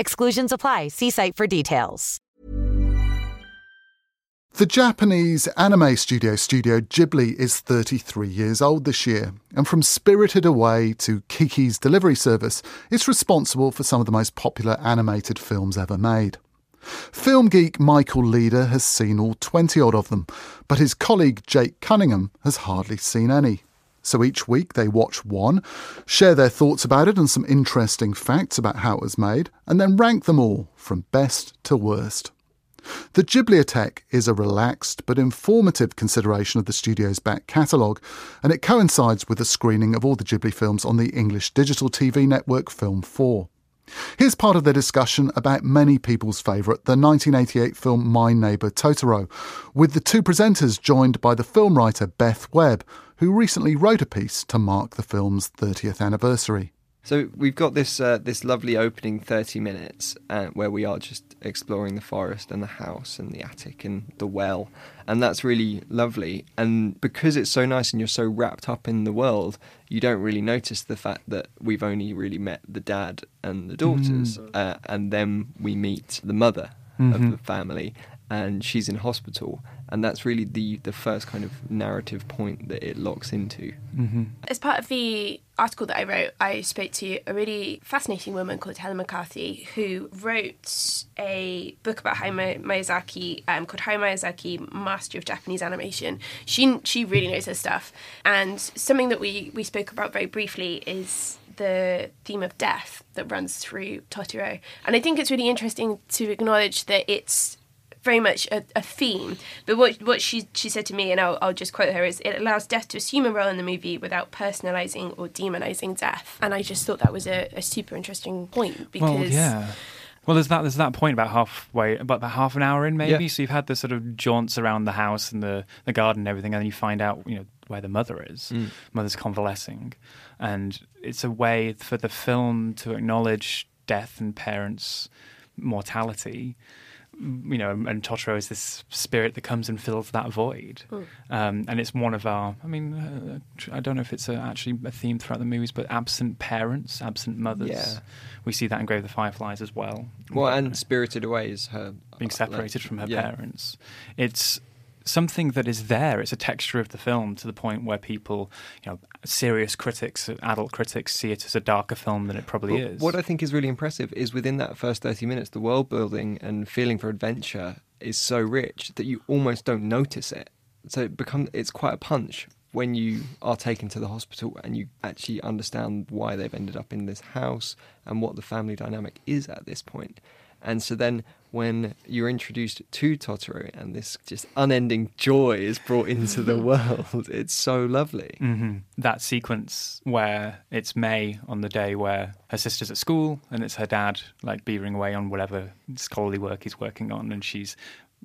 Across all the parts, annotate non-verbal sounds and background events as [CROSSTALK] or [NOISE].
Exclusions apply. See site for details. The Japanese anime studio Studio Ghibli is 33 years old this year, and from Spirited Away to Kiki's Delivery Service, it's responsible for some of the most popular animated films ever made. Film geek Michael Leader has seen all 20 odd of them, but his colleague Jake Cunningham has hardly seen any. So each week they watch one, share their thoughts about it and some interesting facts about how it was made, and then rank them all from best to worst. The Ghibliotheque is a relaxed but informative consideration of the studio's back catalogue, and it coincides with the screening of all the Ghibli films on the English digital TV network Film 4. Here's part of their discussion about many people's favourite, the 1988 film My Neighbour Totoro, with the two presenters joined by the film writer Beth Webb, who recently wrote a piece to mark the film's 30th anniversary. So we've got this uh, this lovely opening thirty minutes uh, where we are just exploring the forest and the house and the attic and the well, and that's really lovely. And because it's so nice and you're so wrapped up in the world, you don't really notice the fact that we've only really met the dad and the daughters, mm. uh, and then we meet the mother mm-hmm. of the family, and she's in hospital and that's really the the first kind of narrative point that it locks into mm-hmm. as part of the article that i wrote i spoke to a really fascinating woman called helen mccarthy who wrote a book about hayao miyazaki um, called hayao miyazaki master of japanese animation she she really knows her stuff and something that we we spoke about very briefly is the theme of death that runs through Totoro. And I think it's really interesting to acknowledge that it's very much a, a, theme. But what what she she said to me, and I'll, I'll just quote her, is it allows death to assume a role in the movie without personalizing or demonizing death. And I just thought that was a, a super interesting point because. Well, yeah. Well, there's that there's that point about halfway, about, about half an hour in maybe. Yeah. So you've had the sort of jaunts around the house and the, the garden and everything, and then you find out you know where the mother is. Mm. Mother's convalescing, and it's a way for the film to acknowledge death and parents' mortality you know, and Totoro is this spirit that comes and fills that void. Mm. Um, and it's one of our, I mean, uh, I don't know if it's a, actually a theme throughout the movies, but absent parents, absent mothers. Yeah. We see that in Grave of the Fireflies as well. Well, and Spirited Away is her being separated from her yeah. parents. It's something that is there. It's a texture of the film to the point where people, you know, serious critics, adult critics, see it as a darker film than it probably well, is. What I think is really impressive is within that first 30 minutes, the world building and feeling for adventure is so rich that you almost don't notice it. So it become it's quite a punch when you are taken to the hospital and you actually understand why they've ended up in this house and what the family dynamic is at this point. And so then when you're introduced to Totoro and this just unending joy is brought into the world, it's so lovely. Mm-hmm. That sequence where it's May on the day where her sister's at school and it's her dad like beavering away on whatever scholarly work he's working on, and she's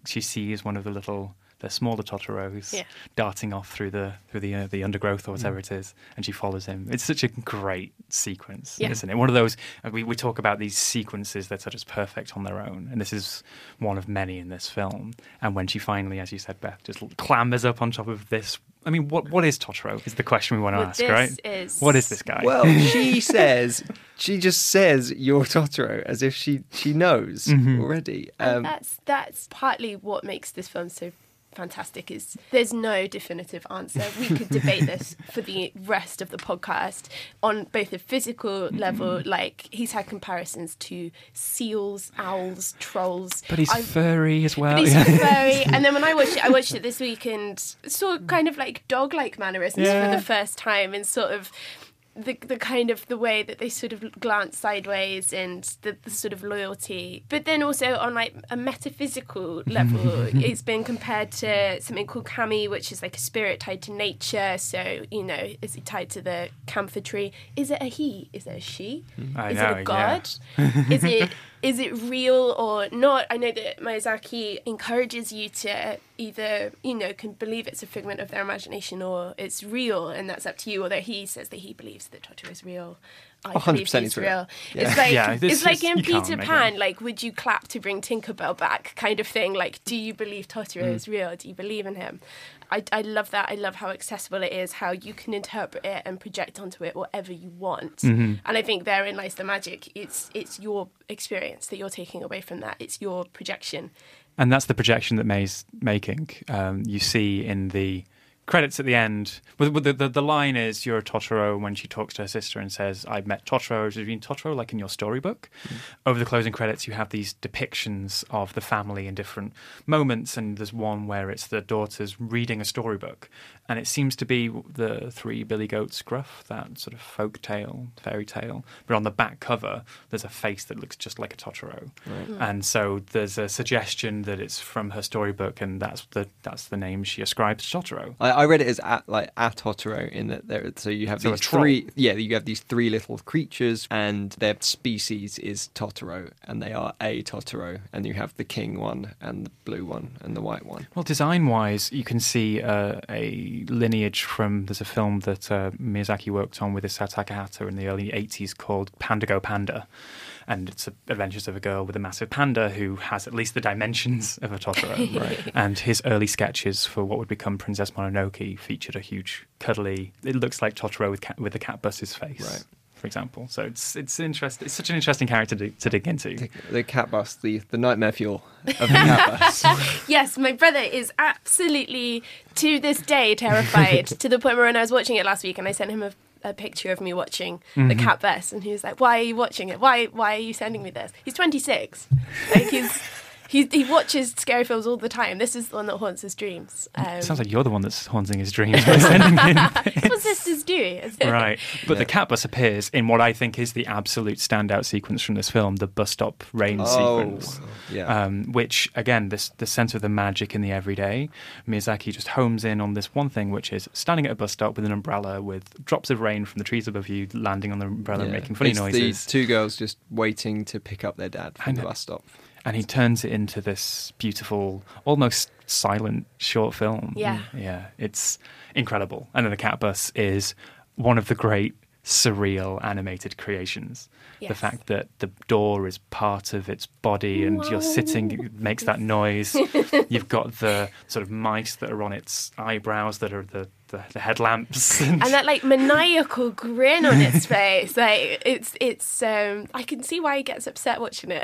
she sees one of the little the smaller Totoros yeah. darting off through the through the uh, the undergrowth or whatever mm. it is, and she follows him. It's such a great sequence, yeah. isn't it? One of those uh, we we talk about these sequences that are just perfect on their own, and this is one of many in this film. And when she finally, as you said, Beth, just clambers up on top of this. I mean, what what is Totoro? Is the question we want to well, ask, right? Is... What is this guy? Well, she [LAUGHS] says she just says you're Totoro as if she she knows mm-hmm. already. Um, that's that's partly what makes this film so fantastic is there's no definitive answer. We could debate [LAUGHS] this for the rest of the podcast on both a physical level, like he's had comparisons to seals, owls, trolls. But he's I've, furry as well. he's yeah. [LAUGHS] furry. And then when I watched it, I watched it this week and saw kind of like dog like mannerisms yeah. for the first time and sort of the the kind of the way that they sort of glance sideways and the, the sort of loyalty. But then also on like a metaphysical level, [LAUGHS] it's been compared to something called kami, which is like a spirit tied to nature. So you know, is it tied to the camphor tree? Is it a he? Is it a she? Hmm. I is know, it a god? is it [LAUGHS] is it real or not? I know that Miyazaki encourages you to either, you know, can believe it's a figment of their imagination or it's real, and that's up to you. Although he says that he believes that Totoro is real. I 100% believe it's he's real. real. Yeah. It's like Yeah, this it's like is- in Peter Pan. it. Like, would you clap to bring Tinkerbell back? Kind of thing. Like, do you believe Totoro Mm. is real? Do you believe in him? I, I love that. I love how accessible it is. How you can interpret it and project onto it whatever you want. Mm-hmm. And I think therein lies the magic. It's it's your experience that you're taking away from that. It's your projection. And that's the projection that May's making. Um, you see in the credits at the end. Well, the, the, the line is you're a Totoro when she talks to her sister and says, I've met Totoro. Does it mean Totoro like in your storybook? Mm. Over the closing credits, you have these depictions of the family in different moments. And there's one where it's the daughters reading a storybook. And it seems to be the three Billy Goats gruff, that sort of folk tale, fairy tale. But on the back cover, there's a face that looks just like a Totoro. Hmm. And so there's a suggestion that it's from her storybook, and that's the that's the name she ascribes to Totoro. I, I read it as at, like a Totoro in that there. So you have So these troll. three, yeah, you have these three little creatures, and their species is Totoro, and they are a Totoro, and you have the king one, and the blue one, and the white one. Well, design wise, you can see uh, a lineage from. There's a film that uh, Miyazaki worked on with Isao Takahata in the early 80s called Panda Go Panda. And it's a, adventures of a girl with a massive panda who has at least the dimensions of a Totoro. [LAUGHS] Right. And his early sketches for what would become Princess Mononoke featured a huge, cuddly. It looks like Totoro with cat, with the cat bus's face, Right. for example. So it's it's interesting. It's such an interesting character to, to dig into. The, the cat bus, the, the nightmare fuel of the [LAUGHS] cat bus. Yes, my brother is absolutely to this day terrified [LAUGHS] to the point where when I was watching it last week and I sent him a, a picture of me watching the mm-hmm. Cat Bus and he was like, "Why are you watching it? Why why are you sending me this?" He's 26. Like he's he he watches scary films all the time. This is the one that haunts his dreams. Um, It sounds like you're the one that's haunting his dreams [LAUGHS] by sending [LAUGHS] in that's what sisters do. right. But the cat bus appears in what I think is the absolute standout sequence from this film, the bus stop rain oh, sequence. yeah. Um, which again, this the sense of the magic in the everyday. Miyazaki just homes in on this one thing, which is standing at a bus stop with an umbrella, with drops of rain from the trees above you landing on the umbrella, Yeah. making funny it's noises. The two girls just waiting to pick up their dad from the bus stop. And he turns it into this beautiful, almost silent short film. Yeah. Mm. yeah, it's incredible. And then the cat bus is one of the great surreal animated creations. The fact that the door is part of its body and you're sitting it makes that noise. [LAUGHS] You've got the sort of mice that are on its eyebrows that are the, the, the headlamps. [LAUGHS] and that like maniacal grin on its [LAUGHS] face like it's it's um i can see why he gets upset watching it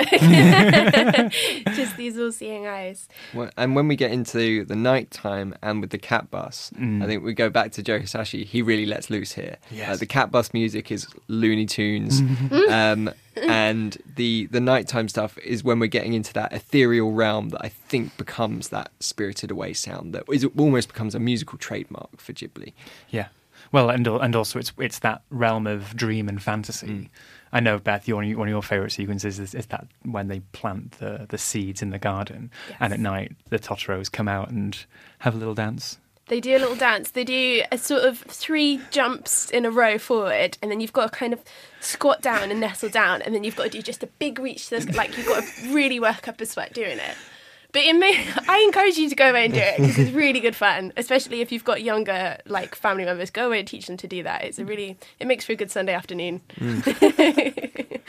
[LAUGHS] just these all-seeing eyes Well, And when we get into the night time and with the cat bus, I think we go back to Joe Hisaishi. He really lets loose here. Yes. Uh, the cat bus music is Looney Tunes, um, [LAUGHS] and the the nighttime stuff is when we're getting into that ethereal realm that I think becomes that spirited away sound that is almost becomes a musical trademark for Ghibli. Yeah. Well, and and also it's it's that realm of dream and fantasy. Mm. I know, Beth, your, one of your favourite sequences is, is that when they plant the, the seeds in the garden, and at night the Totoros come out and have a little dance. They do a little dance. They do a sort of three jumps in a row forward and then you've got to kind of squat down and nestle down and then you've got to do just a big reach to the, like you've got to really work up a sweat doing it but it may, [LAUGHS] I encourage you to go away and do it because it's really good fun, especially if you've got younger like family members. Go away and teach them to do that. It's a really it makes for a good Sunday afternoon.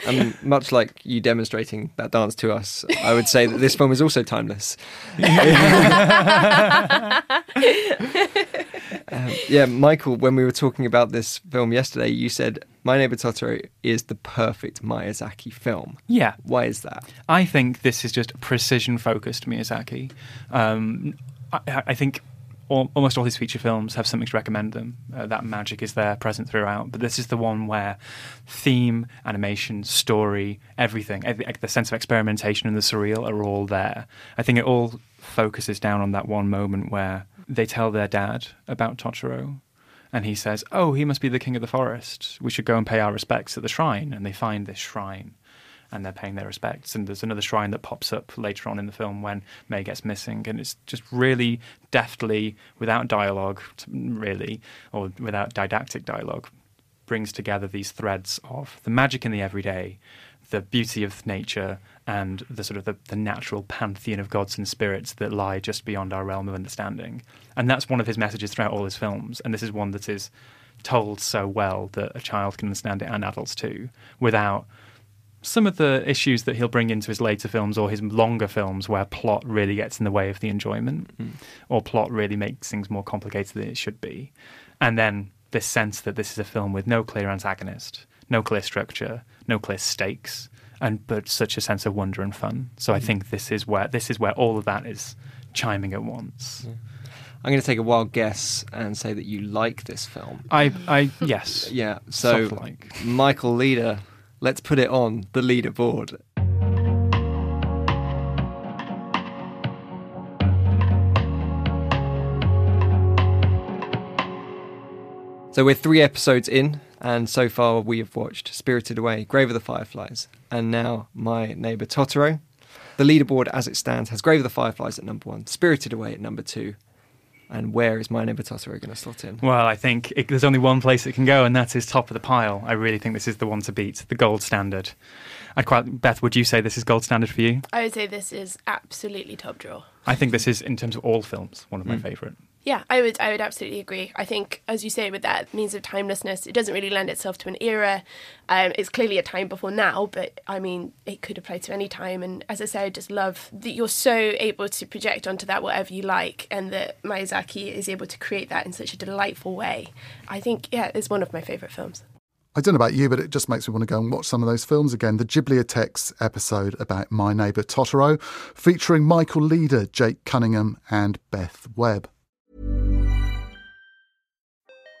And much like you demonstrating that dance to us, I would say that this film is also timeless. [LAUGHS] [LAUGHS] Um, yeah, Michael, when we were talking about this film yesterday, you said My Neighbor Totoro is the perfect Miyazaki film. Yeah. Why is that? I think this is just precision focused Miyazaki. Um, I, I think all, almost all his feature films have something to recommend them. Uh, that magic is there, present throughout. But this is the one where theme, animation, story, everything, every, the sense of experimentation and the surreal are all there. I think it all focuses down on that one moment where they tell their dad about Totoro. And he says, "Oh, he must be the king of the forest. We should go and pay our respects at the shrine." And they find this shrine, and they're paying their respects. And there's another shrine that pops up later on in the film when May gets missing, and it's just really deftly, without dialogue, really, or without didactic dialogue, brings together these threads of the magic in the everyday, the beauty of nature, and the sort of the, the, natural pantheon of gods and spirits that lie just beyond our realm of understanding. And that's one of his messages throughout all his films. And this is one that is told so well that a child can understand it and adults too, without some of the issues that he'll bring into his later films or his longer films where plot really gets in the way of the enjoyment mm. or plot really makes things more complicated than it should be. And then this sense that this is a film with no clear antagonist, no clear structure, no clear stakes, and but such a sense of wonder and fun. So I mm. think this is where this is where all of that is chiming at once. Yeah. I'm going to take a wild guess and say that you like this film. I, I yes, [LAUGHS] yeah. So Michael Leader, let's put it on the leaderboard. So we're three episodes in, and so far we have watched Spirited Away, Grave of the Fireflies, and now My Neighbor Totoro. The leaderboard as it stands has Grave of the Fireflies at number one, Spirited Away at number two, and where is My Neighbor Totoro going to slot in? Well, I think it, there's only one place it can go, and that is top of the pile. I really think this is the one to beat, the gold standard. I'd quite, Beth, would you say this is gold standard for you? I would say this is absolutely top draw. I think this is, in terms of all films, one of my mm. favourite. Yeah, I would I would absolutely agree. I think, as you say, with that means of timelessness, it doesn't really lend itself to an era. Um, it's clearly a time before now, but I mean, it could apply to any time. And as I say, I just love that you're so able to project onto that whatever you like, and that Miyazaki is able to create that in such a delightful way. I think, yeah, it's one of my favourite films. I don't know about you, but it just makes me want to go and watch some of those films again. The Ghibliotheques episode about My Neighbour Totoro, featuring Michael Leader, Jake Cunningham, and Beth Webb.